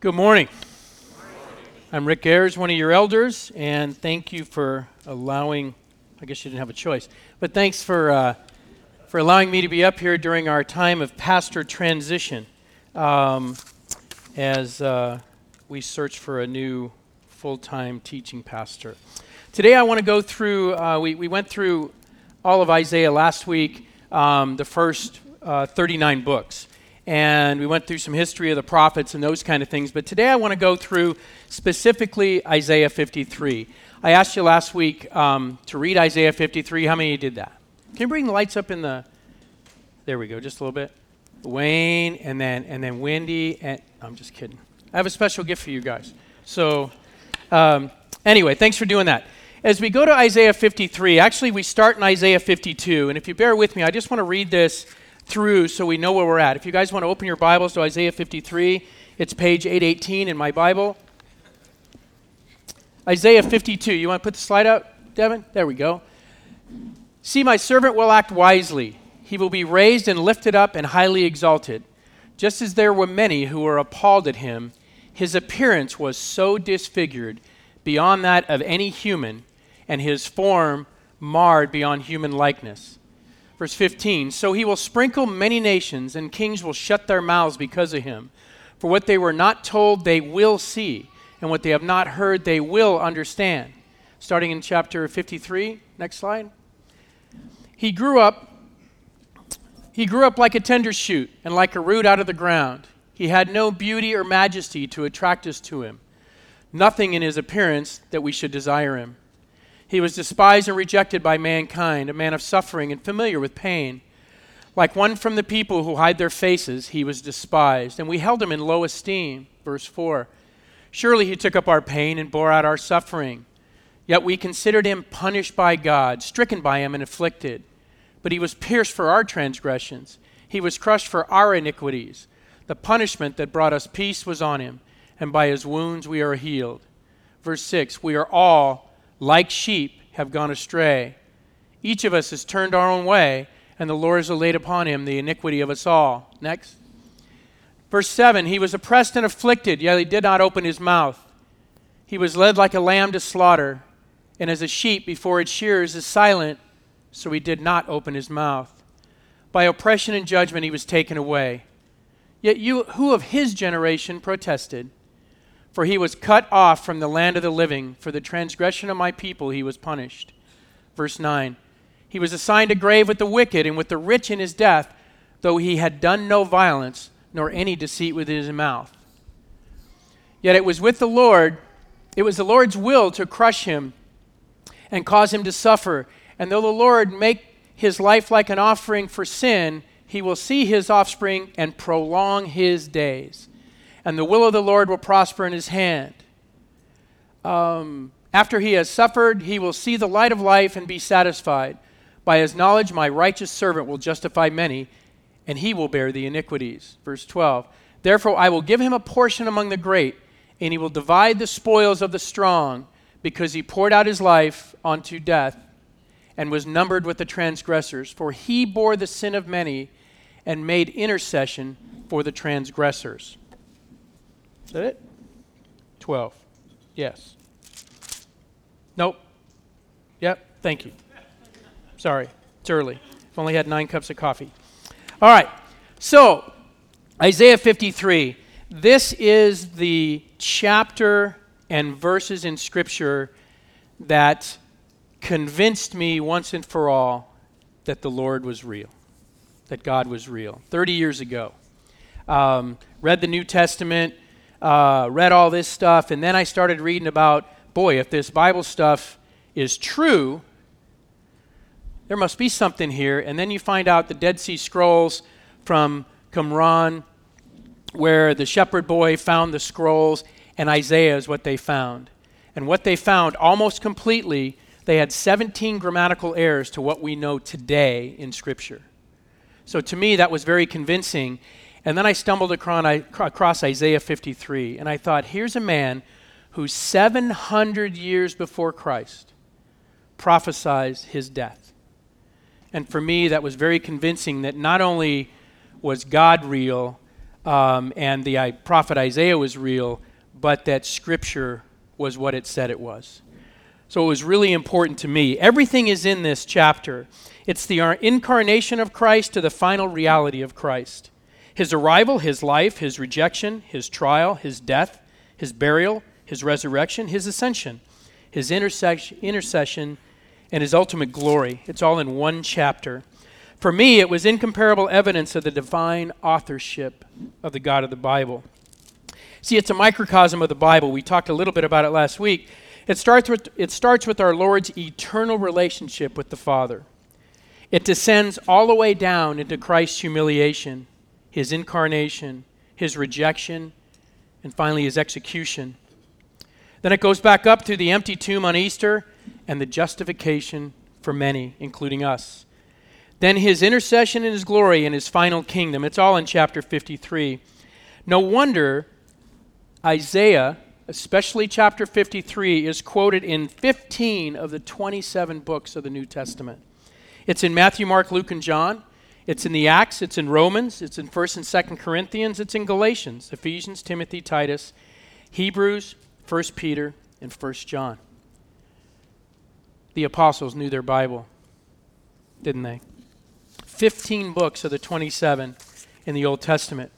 Good morning. I'm Rick Ayers, one of your elders, and thank you for allowing, I guess you didn't have a choice, but thanks for, uh, for allowing me to be up here during our time of pastor transition um, as uh, we search for a new full time teaching pastor. Today I want to go through, uh, we, we went through all of Isaiah last week, um, the first uh, 39 books and we went through some history of the prophets and those kind of things. But today I want to go through specifically Isaiah 53. I asked you last week um, to read Isaiah 53. How many did that? Can you bring the lights up in the? There we go, just a little bit. Wayne, and then and then Wendy, and I'm just kidding. I have a special gift for you guys. So, um, anyway, thanks for doing that. As we go to Isaiah 53, actually we start in Isaiah 52, and if you bear with me, I just want to read this through so we know where we're at. If you guys want to open your Bibles to Isaiah 53, it's page 818 in my Bible. Isaiah 52. You want to put the slide up, Devin? There we go. See, my servant will act wisely. He will be raised and lifted up and highly exalted. Just as there were many who were appalled at him, his appearance was so disfigured beyond that of any human, and his form marred beyond human likeness. Verse 15 So he will sprinkle many nations, and kings will shut their mouths because of him. For what they were not told, they will see, and what they have not heard, they will understand. Starting in chapter 53, next slide. He grew up. He grew up like a tender shoot and like a root out of the ground. He had no beauty or majesty to attract us to him, nothing in his appearance that we should desire him. He was despised and rejected by mankind, a man of suffering and familiar with pain. Like one from the people who hide their faces, he was despised, and we held him in low esteem. Verse 4 Surely he took up our pain and bore out our suffering. Yet we considered him punished by God, stricken by him, and afflicted. But he was pierced for our transgressions, he was crushed for our iniquities. The punishment that brought us peace was on him, and by his wounds we are healed. Verse 6 We are all like sheep, have gone astray. Each of us has turned our own way, and the Lord has laid upon him the iniquity of us all. Next. Verse 7 He was oppressed and afflicted, yet he did not open his mouth. He was led like a lamb to slaughter, and as a sheep before its shearers is silent, so he did not open his mouth. By oppression and judgment he was taken away. Yet you, who of his generation protested? For he was cut off from the land of the living. For the transgression of my people he was punished. Verse 9 He was assigned a grave with the wicked and with the rich in his death, though he had done no violence, nor any deceit with his mouth. Yet it was with the Lord, it was the Lord's will to crush him and cause him to suffer. And though the Lord make his life like an offering for sin, he will see his offspring and prolong his days and the will of the Lord will prosper in his hand. Um, after he has suffered, he will see the light of life and be satisfied. By his knowledge, my righteous servant will justify many, and he will bear the iniquities. Verse 12 Therefore, I will give him a portion among the great, and he will divide the spoils of the strong, because he poured out his life unto death and was numbered with the transgressors. For he bore the sin of many and made intercession for the transgressors. Is that it? 12. Yes. Nope. Yep. Thank you. Sorry. It's early. I've only had nine cups of coffee. All right. So, Isaiah 53. This is the chapter and verses in Scripture that convinced me once and for all that the Lord was real, that God was real. 30 years ago. Um, read the New Testament uh, read all this stuff, and then I started reading about, boy, if this Bible stuff is true, there must be something here. And then you find out the Dead Sea Scrolls from Qumran, where the shepherd boy found the scrolls, and Isaiah is what they found. And what they found almost completely, they had 17 grammatical errors to what we know today in Scripture. So to me, that was very convincing. And then I stumbled across Isaiah 53, and I thought, here's a man who 700 years before Christ prophesied his death. And for me, that was very convincing that not only was God real, um, and the uh, prophet Isaiah was real, but that Scripture was what it said it was. So it was really important to me. Everything is in this chapter. It's the incarnation of Christ to the final reality of Christ. His arrival, his life, his rejection, his trial, his death, his burial, his resurrection, his ascension, his intercession, and his ultimate glory. It's all in one chapter. For me, it was incomparable evidence of the divine authorship of the God of the Bible. See, it's a microcosm of the Bible. We talked a little bit about it last week. It starts with, it starts with our Lord's eternal relationship with the Father. It descends all the way down into Christ's humiliation, his incarnation, his rejection, and finally his execution. Then it goes back up to the empty tomb on Easter and the justification for many, including us. Then his intercession and his glory and his final kingdom. It's all in chapter 53. No wonder Isaiah, especially chapter 53, is quoted in 15 of the 27 books of the New Testament. It's in Matthew, Mark, Luke, and John. It's in the Acts, it's in Romans, it's in 1st and 2nd Corinthians, it's in Galatians, Ephesians, Timothy, Titus, Hebrews, 1 Peter, and 1 John. The apostles knew their Bible, didn't they? 15 books of the 27 in the Old Testament.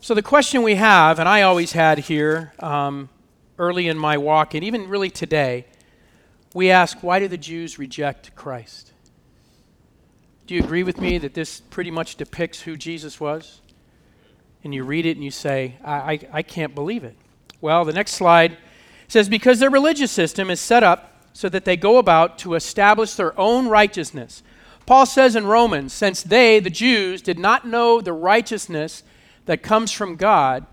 So, the question we have, and I always had here um, early in my walk, and even really today, we ask, why do the Jews reject Christ? Do you agree with me that this pretty much depicts who Jesus was? And you read it and you say, I, I, I can't believe it. Well, the next slide says, because their religious system is set up so that they go about to establish their own righteousness. Paul says in Romans, since they, the Jews, did not know the righteousness that comes from God,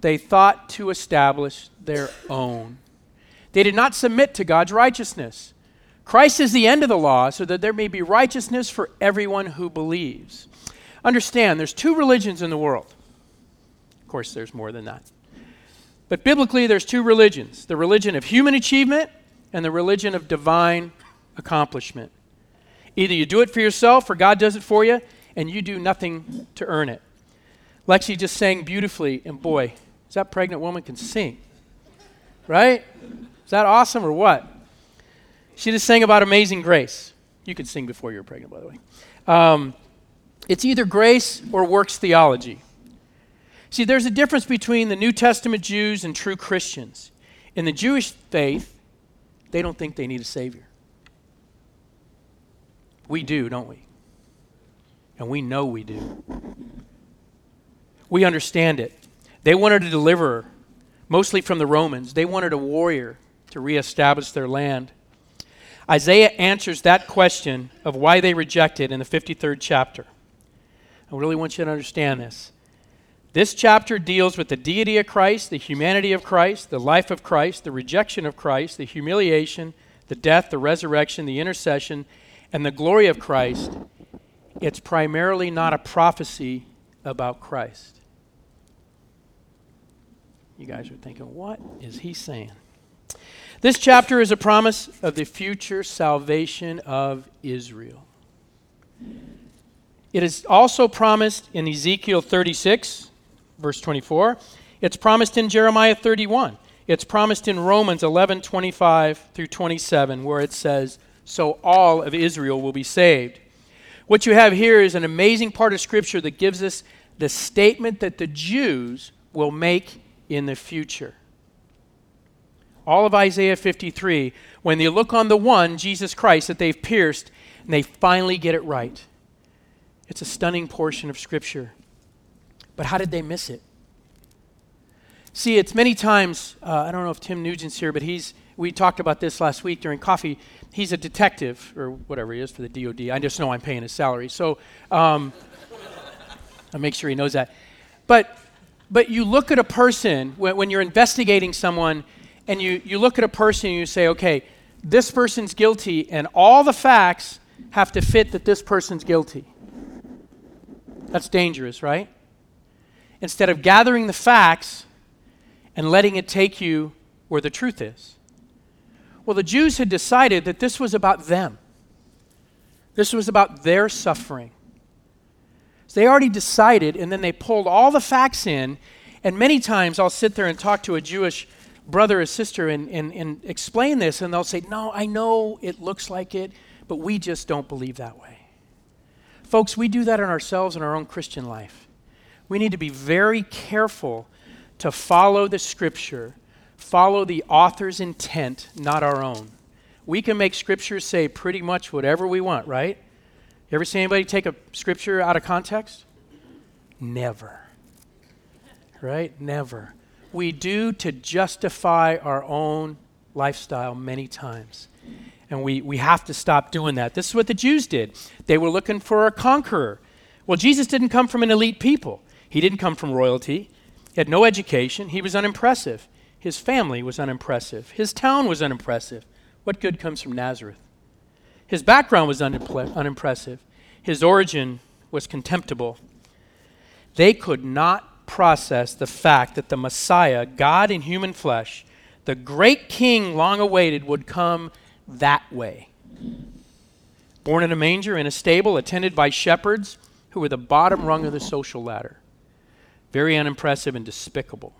they thought to establish their own. They did not submit to God's righteousness. Christ is the end of the law so that there may be righteousness for everyone who believes. Understand, there's two religions in the world. Of course, there's more than that. But biblically, there's two religions the religion of human achievement and the religion of divine accomplishment. Either you do it for yourself or God does it for you, and you do nothing to earn it. Lexi just sang beautifully, and boy, is that pregnant woman can sing. Right? Is that awesome or what? She just sang about amazing grace. You could sing before you were pregnant, by the way. Um, it's either grace or works theology. See, there's a difference between the New Testament Jews and true Christians. In the Jewish faith, they don't think they need a Savior. We do, don't we? And we know we do. We understand it. They wanted a deliverer, mostly from the Romans. They wanted a warrior to reestablish their land. Isaiah answers that question of why they rejected in the 53rd chapter. I really want you to understand this. This chapter deals with the deity of Christ, the humanity of Christ, the life of Christ, the rejection of Christ, the humiliation, the death, the resurrection, the intercession, and the glory of Christ. It's primarily not a prophecy about Christ. You guys are thinking, what is he saying? This chapter is a promise of the future salvation of Israel. It is also promised in Ezekiel 36, verse 24. It's promised in Jeremiah 31. It's promised in Romans 11, 25 through 27, where it says, So all of Israel will be saved. What you have here is an amazing part of Scripture that gives us the statement that the Jews will make in the future all of Isaiah 53, when they look on the one, Jesus Christ, that they've pierced, and they finally get it right. It's a stunning portion of Scripture. But how did they miss it? See, it's many times, uh, I don't know if Tim Nugent's here, but he's, we talked about this last week during coffee. He's a detective, or whatever he is for the DOD. I just know I'm paying his salary. So um, I make sure he knows that. But, but you look at a person, when, when you're investigating someone, and you, you look at a person and you say, okay, this person's guilty, and all the facts have to fit that this person's guilty. That's dangerous, right? Instead of gathering the facts and letting it take you where the truth is. Well, the Jews had decided that this was about them, this was about their suffering. So they already decided, and then they pulled all the facts in. And many times I'll sit there and talk to a Jewish brother or sister and, and, and explain this, and they'll say, No, I know it looks like it, but we just don't believe that way. Folks, we do that in ourselves in our own Christian life. We need to be very careful to follow the scripture, follow the author's intent, not our own. We can make scripture say pretty much whatever we want, right? You ever see anybody take a scripture out of context? Never. Right? Never. We do to justify our own lifestyle many times. And we, we have to stop doing that. This is what the Jews did. They were looking for a conqueror. Well, Jesus didn't come from an elite people, he didn't come from royalty. He had no education. He was unimpressive. His family was unimpressive. His town was unimpressive. What good comes from Nazareth? His background was unimpressive. His origin was contemptible. They could not process the fact that the Messiah, God in human flesh, the great king long awaited, would come that way. Born in a manger, in a stable, attended by shepherds who were the bottom rung of the social ladder. Very unimpressive and despicable.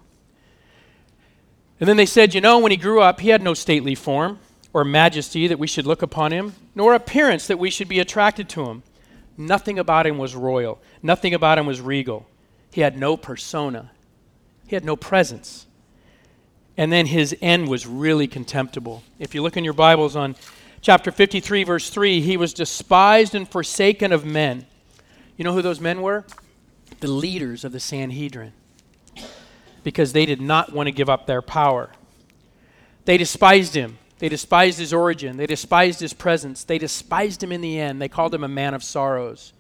And then they said, you know, when he grew up, he had no stately form or majesty that we should look upon him, nor appearance that we should be attracted to him. Nothing about him was royal, nothing about him was regal. He had no persona, he had no presence. And then his end was really contemptible. If you look in your Bibles on chapter 53, verse 3, he was despised and forsaken of men. You know who those men were? The leaders of the Sanhedrin. Because they did not want to give up their power. They despised him. They despised his origin. They despised his presence. They despised him in the end. They called him a man of sorrows.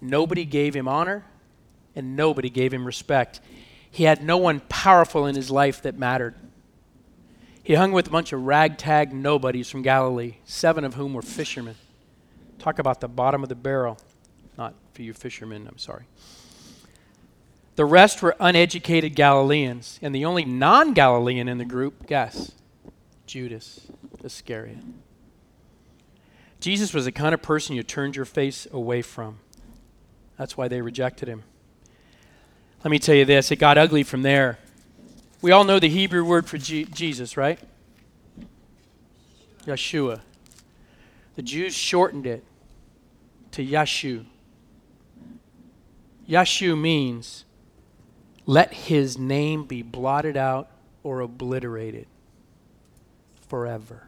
Nobody gave him honor, and nobody gave him respect. He had no one powerful in his life that mattered. He hung with a bunch of ragtag nobodies from Galilee, seven of whom were fishermen. Talk about the bottom of the barrel. Not for you fishermen, I'm sorry. The rest were uneducated Galileans, and the only non Galilean in the group, guess, Judas Iscariot. Jesus was the kind of person you turned your face away from. That's why they rejected him. Let me tell you this it got ugly from there. We all know the Hebrew word for G- Jesus, right? Yeshua. The Jews shortened it to Yeshu. Yeshu means let his name be blotted out or obliterated forever.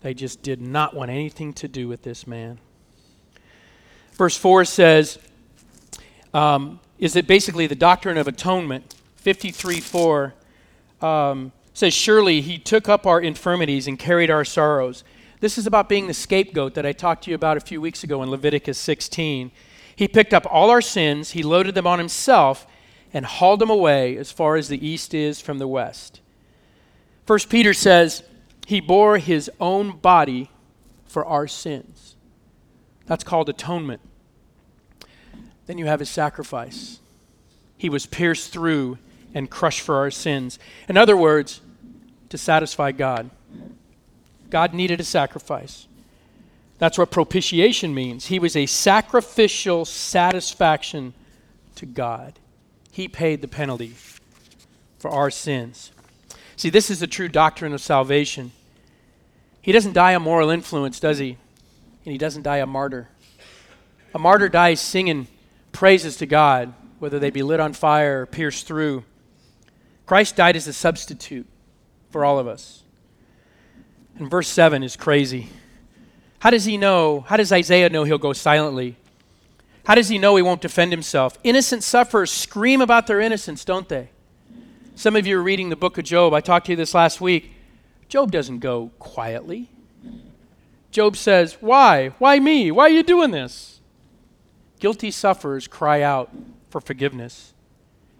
They just did not want anything to do with this man. Verse 4 says, um, is that basically the doctrine of atonement? 53 4 um, says, Surely he took up our infirmities and carried our sorrows. This is about being the scapegoat that I talked to you about a few weeks ago in Leviticus 16. He picked up all our sins, he loaded them on himself, and hauled them away as far as the east is from the west. First Peter says, He bore his own body for our sins. That's called atonement. Then you have his sacrifice. He was pierced through and crushed for our sins. In other words, to satisfy God. God needed a sacrifice. That's what propitiation means. He was a sacrificial satisfaction to God. He paid the penalty for our sins. See, this is the true doctrine of salvation. He doesn't die a moral influence, does he? And he doesn't die a martyr. A martyr dies singing praises to God, whether they be lit on fire or pierced through. Christ died as a substitute for all of us. And verse 7 is crazy. How does he know? How does Isaiah know he'll go silently? How does he know he won't defend himself? Innocent sufferers scream about their innocence, don't they? Some of you are reading the book of Job. I talked to you this last week. Job doesn't go quietly. Job says, Why? Why me? Why are you doing this? Guilty sufferers cry out for forgiveness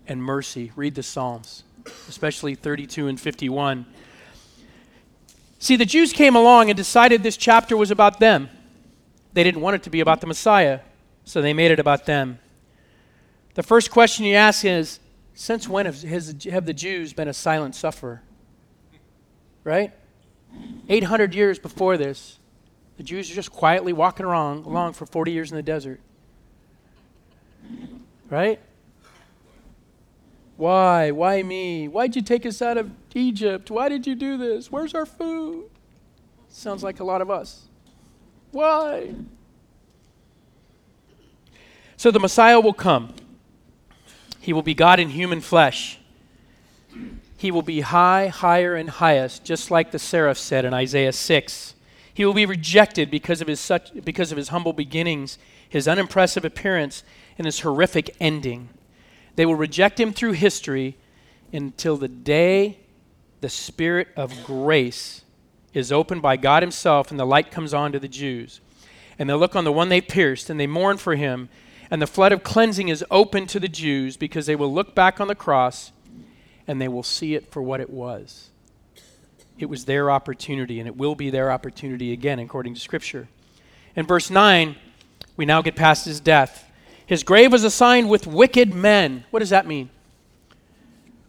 and mercy. Read the Psalms, especially 32 and 51. See, the Jews came along and decided this chapter was about them. They didn't want it to be about the Messiah, so they made it about them. The first question you ask is since when have, has, have the Jews been a silent sufferer? Right? 800 years before this, The Jews are just quietly walking around, along for 40 years in the desert. Right? Why? Why me? Why'd you take us out of Egypt? Why did you do this? Where's our food? Sounds like a lot of us. Why? So the Messiah will come. He will be God in human flesh. He will be high, higher, and highest, just like the seraph said in Isaiah 6. He will be rejected because of his, such, because of his humble beginnings, his unimpressive appearance, and his horrific ending. They will reject him through history until the day the Spirit of grace is opened by God Himself and the light comes on to the Jews. And they look on the one they pierced and they mourn for him. And the flood of cleansing is open to the Jews because they will look back on the cross and they will see it for what it was. It was their opportunity, and it will be their opportunity again, according to Scripture. In verse 9, we now get past his death. His grave was assigned with wicked men. What does that mean?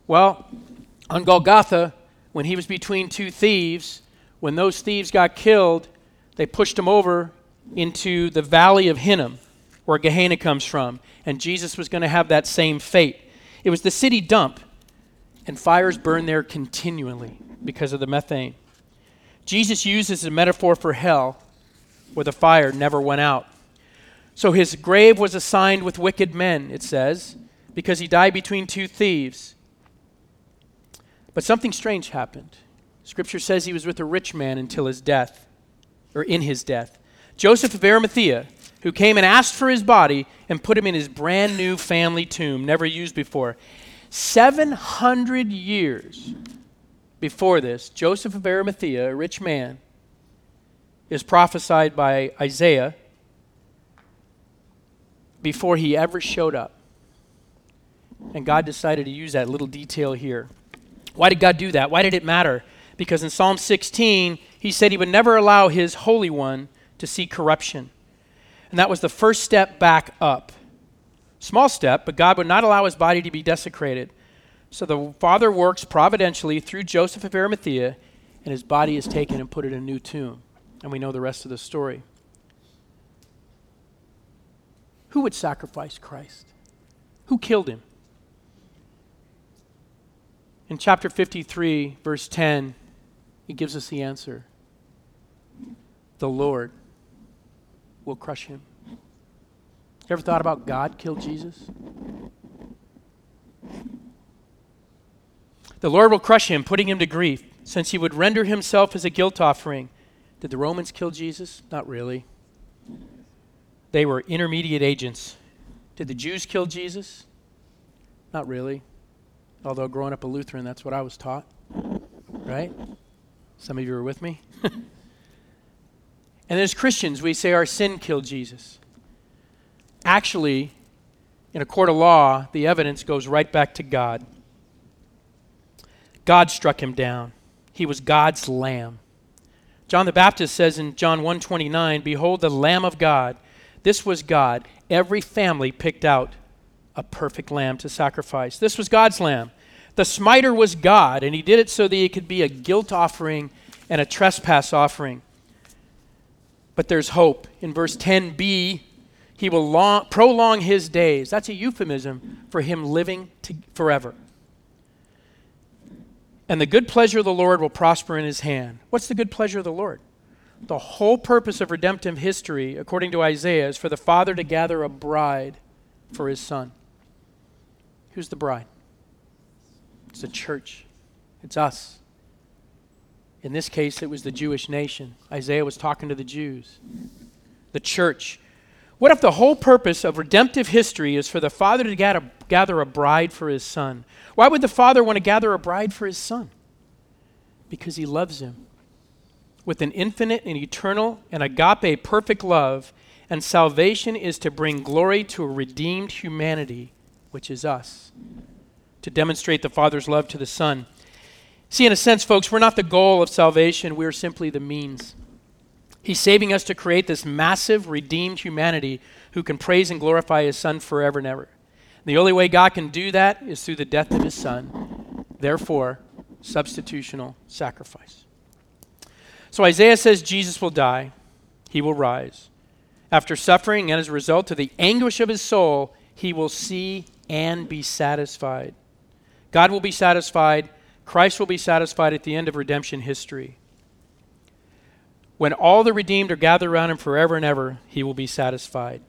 Well, on Golgotha, when he was between two thieves, when those thieves got killed, they pushed him over into the valley of Hinnom, where Gehenna comes from, and Jesus was going to have that same fate. It was the city dump, and fires burned there continually because of the methane. Jesus uses a metaphor for hell where the fire never went out. So his grave was assigned with wicked men, it says, because he died between two thieves. But something strange happened. Scripture says he was with a rich man until his death, or in his death. Joseph of Arimathea, who came and asked for his body and put him in his brand new family tomb, never used before. 700 years before this, Joseph of Arimathea, a rich man, is prophesied by Isaiah before he ever showed up. And God decided to use that little detail here. Why did God do that? Why did it matter? Because in Psalm 16, he said he would never allow his Holy One to see corruption. And that was the first step back up. Small step, but God would not allow his body to be desecrated. So the Father works providentially through Joseph of Arimathea, and his body is taken and put in a new tomb. And we know the rest of the story. Who would sacrifice Christ? Who killed him? In chapter 53, verse 10, he gives us the answer The Lord will crush him. You ever thought about God killed Jesus? The Lord will crush him, putting him to grief, since he would render himself as a guilt offering. Did the Romans kill Jesus? Not really. They were intermediate agents. Did the Jews kill Jesus? Not really. Although growing up a Lutheran, that's what I was taught. Right? Some of you are with me. and as Christians, we say our sin killed Jesus. Actually, in a court of law, the evidence goes right back to God. God struck him down. He was God's lamb. John the Baptist says in John 1:29, "Behold the lamb of God." This was God. Every family picked out a perfect lamb to sacrifice. This was God's lamb. The smiter was God, and he did it so that it could be a guilt offering and a trespass offering. But there's hope. In verse 10b, he will long, prolong his days. That's a euphemism for him living to, forever and the good pleasure of the Lord will prosper in his hand. What's the good pleasure of the Lord? The whole purpose of redemptive history, according to Isaiah, is for the Father to gather a bride for his Son. Who's the bride? It's the church, it's us. In this case, it was the Jewish nation. Isaiah was talking to the Jews. The church. What if the whole purpose of redemptive history is for the Father to gather a bride for his Son? Why would the father want to gather a bride for his son? Because he loves him. With an infinite and eternal and agape perfect love, and salvation is to bring glory to a redeemed humanity, which is us, to demonstrate the Father's love to the Son. See, in a sense, folks, we're not the goal of salvation, we're simply the means. He's saving us to create this massive, redeemed humanity who can praise and glorify His Son forever and ever. The only way God can do that is through the death of his son. Therefore, substitutional sacrifice. So Isaiah says Jesus will die. he will rise. After suffering and as a result of the anguish of his soul, he will see and be satisfied. God will be satisfied. Christ will be satisfied at the end of redemption history. When all the redeemed are gathered around him forever and ever, he will be satisfied.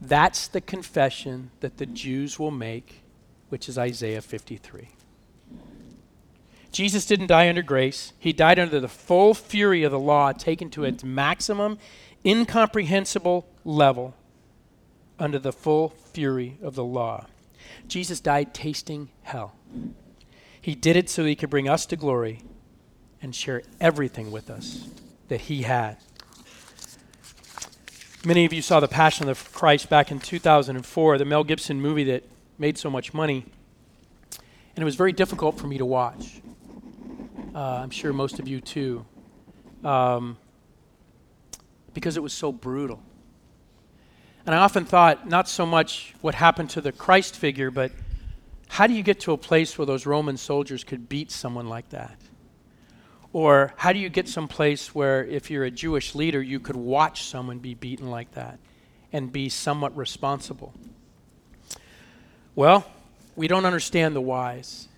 That's the confession that the Jews will make, which is Isaiah 53. Jesus didn't die under grace. He died under the full fury of the law, taken to its maximum, incomprehensible level, under the full fury of the law. Jesus died tasting hell. He did it so he could bring us to glory and share everything with us that he had. Many of you saw The Passion of Christ back in 2004, the Mel Gibson movie that made so much money. And it was very difficult for me to watch. Uh, I'm sure most of you too. Um, because it was so brutal. And I often thought not so much what happened to the Christ figure, but how do you get to a place where those Roman soldiers could beat someone like that? Or how do you get someplace where, if you're a Jewish leader, you could watch someone be beaten like that and be somewhat responsible? Well, we don't understand the whys.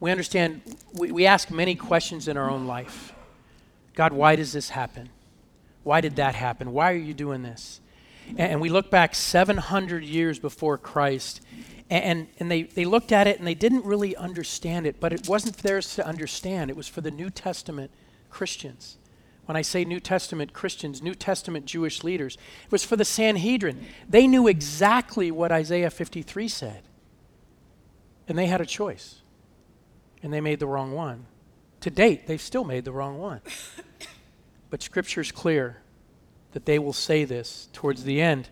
We understand, we, we ask many questions in our own life. God, why does this happen? Why did that happen? Why are you doing this? And, and we look back 700 years before Christ, and, and they, they looked at it and they didn't really understand it, but it wasn't theirs to understand. It was for the New Testament Christians. When I say New Testament Christians, New Testament Jewish leaders, it was for the Sanhedrin. They knew exactly what Isaiah 53 said, and they had a choice and they made the wrong one. To date, they've still made the wrong one. But Scripture is clear that they will say this towards the end.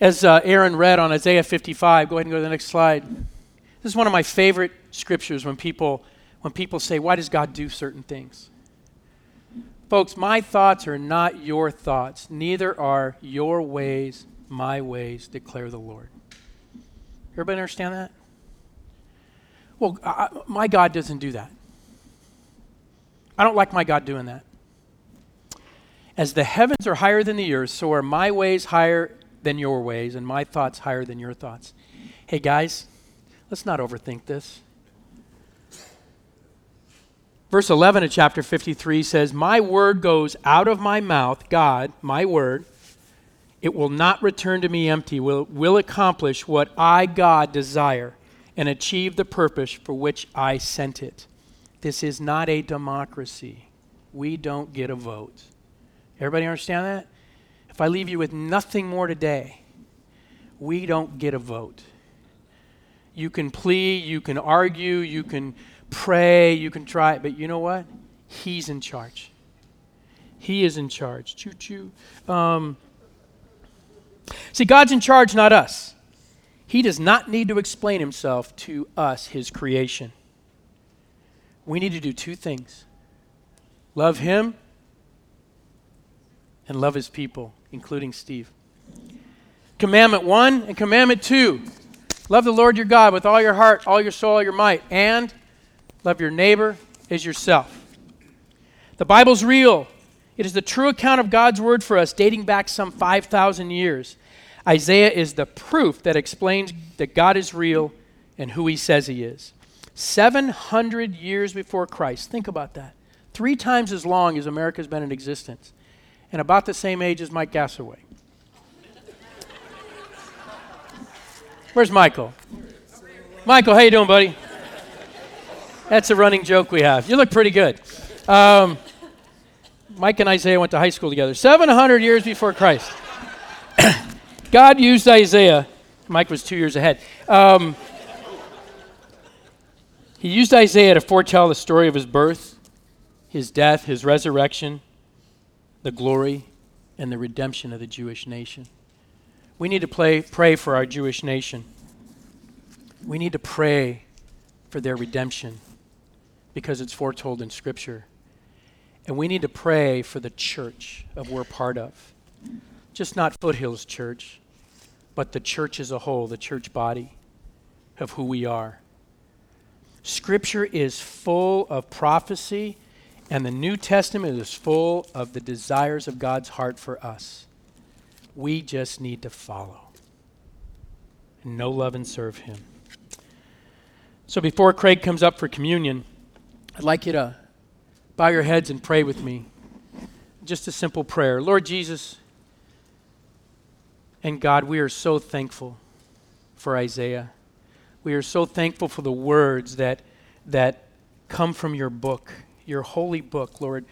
As uh, Aaron read on Isaiah 55, go ahead and go to the next slide. This is one of my favorite scriptures when people, when people say, Why does God do certain things? Folks, my thoughts are not your thoughts, neither are your ways my ways, declare the Lord. Everybody understand that? Well, I, my God doesn't do that. I don't like my God doing that. As the heavens are higher than the earth, so are my ways higher than your ways, and my thoughts higher than your thoughts. Hey, guys, let's not overthink this. Verse 11 of chapter 53 says, My word goes out of my mouth, God, my word. It will not return to me empty, will, will accomplish what I, God, desire and achieve the purpose for which I sent it. This is not a democracy. We don't get a vote. Everybody understand that? If I leave you with nothing more today, we don't get a vote. You can plead, you can argue, you can pray, you can try, but you know what? He's in charge. He is in charge. Choo choo. Um, see, God's in charge, not us. He does not need to explain himself to us, his creation. We need to do two things love him and love his people, including Steve. Commandment one and commandment two love the Lord your God with all your heart, all your soul, all your might, and love your neighbor as yourself. The Bible's real. It is the true account of God's word for us, dating back some 5,000 years. Isaiah is the proof that explains that God is real and who he says he is. 700 years before Christ. Think about that. Three times as long as America's been in existence, and about the same age as Mike Gassaway. Where's Michael? Michael, how you doing, buddy? That's a running joke we have. You look pretty good. Um, Mike and Isaiah went to high school together. 700 years before Christ. God used Isaiah. Mike was two years ahead. Um, he used Isaiah to foretell the story of his birth, his death, his resurrection, the glory, and the redemption of the Jewish nation. We need to play, pray for our Jewish nation. We need to pray for their redemption because it's foretold in Scripture. And we need to pray for the church of we're part of just not Foothills Church, but the church as a whole, the church body of who we are. Scripture is full of prophecy And the New Testament is full of the desires of God's heart for us. We just need to follow and know, love, and serve Him. So before Craig comes up for communion, I'd like you to bow your heads and pray with me. Just a simple prayer. Lord Jesus and God, we are so thankful for Isaiah. We are so thankful for the words that, that come from your book, your holy book, Lord.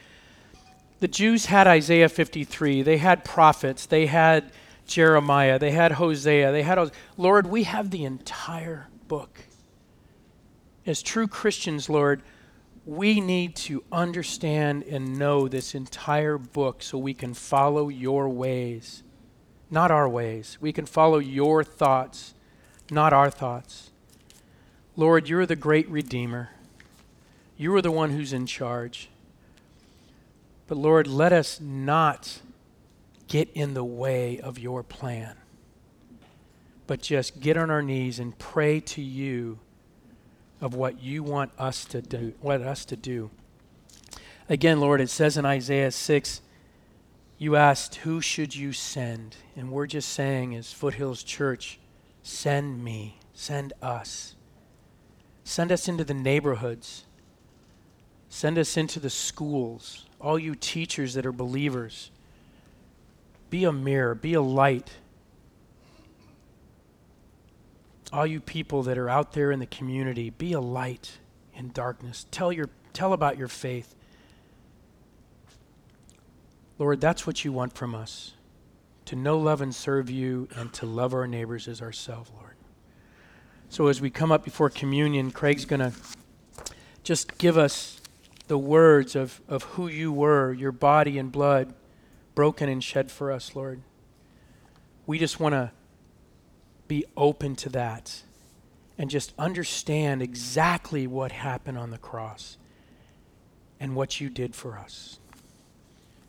The Jews had Isaiah 53, they had prophets, they had Jeremiah, they had Hosea, they had. Lord, we have the entire book. As true Christians, Lord, we need to understand and know this entire book so we can follow your ways, not our ways. We can follow your thoughts, not our thoughts. Lord, you're the great Redeemer. You are the one who's in charge. But Lord, let us not get in the way of your plan, but just get on our knees and pray to you of what you want us to do, what us to do. Again, Lord, it says in Isaiah 6, you asked, Who should you send? And we're just saying, as Foothills Church, send me, send us. Send us into the neighborhoods. Send us into the schools. All you teachers that are believers. Be a mirror, be a light. All you people that are out there in the community, be a light in darkness. Tell, your, tell about your faith. Lord, that's what you want from us to know, love, and serve you, and to love our neighbors as ourselves, Lord. So as we come up before communion, Craig's going to just give us the words of, of who you were, your body and blood broken and shed for us, Lord. We just want to be open to that and just understand exactly what happened on the cross and what you did for us.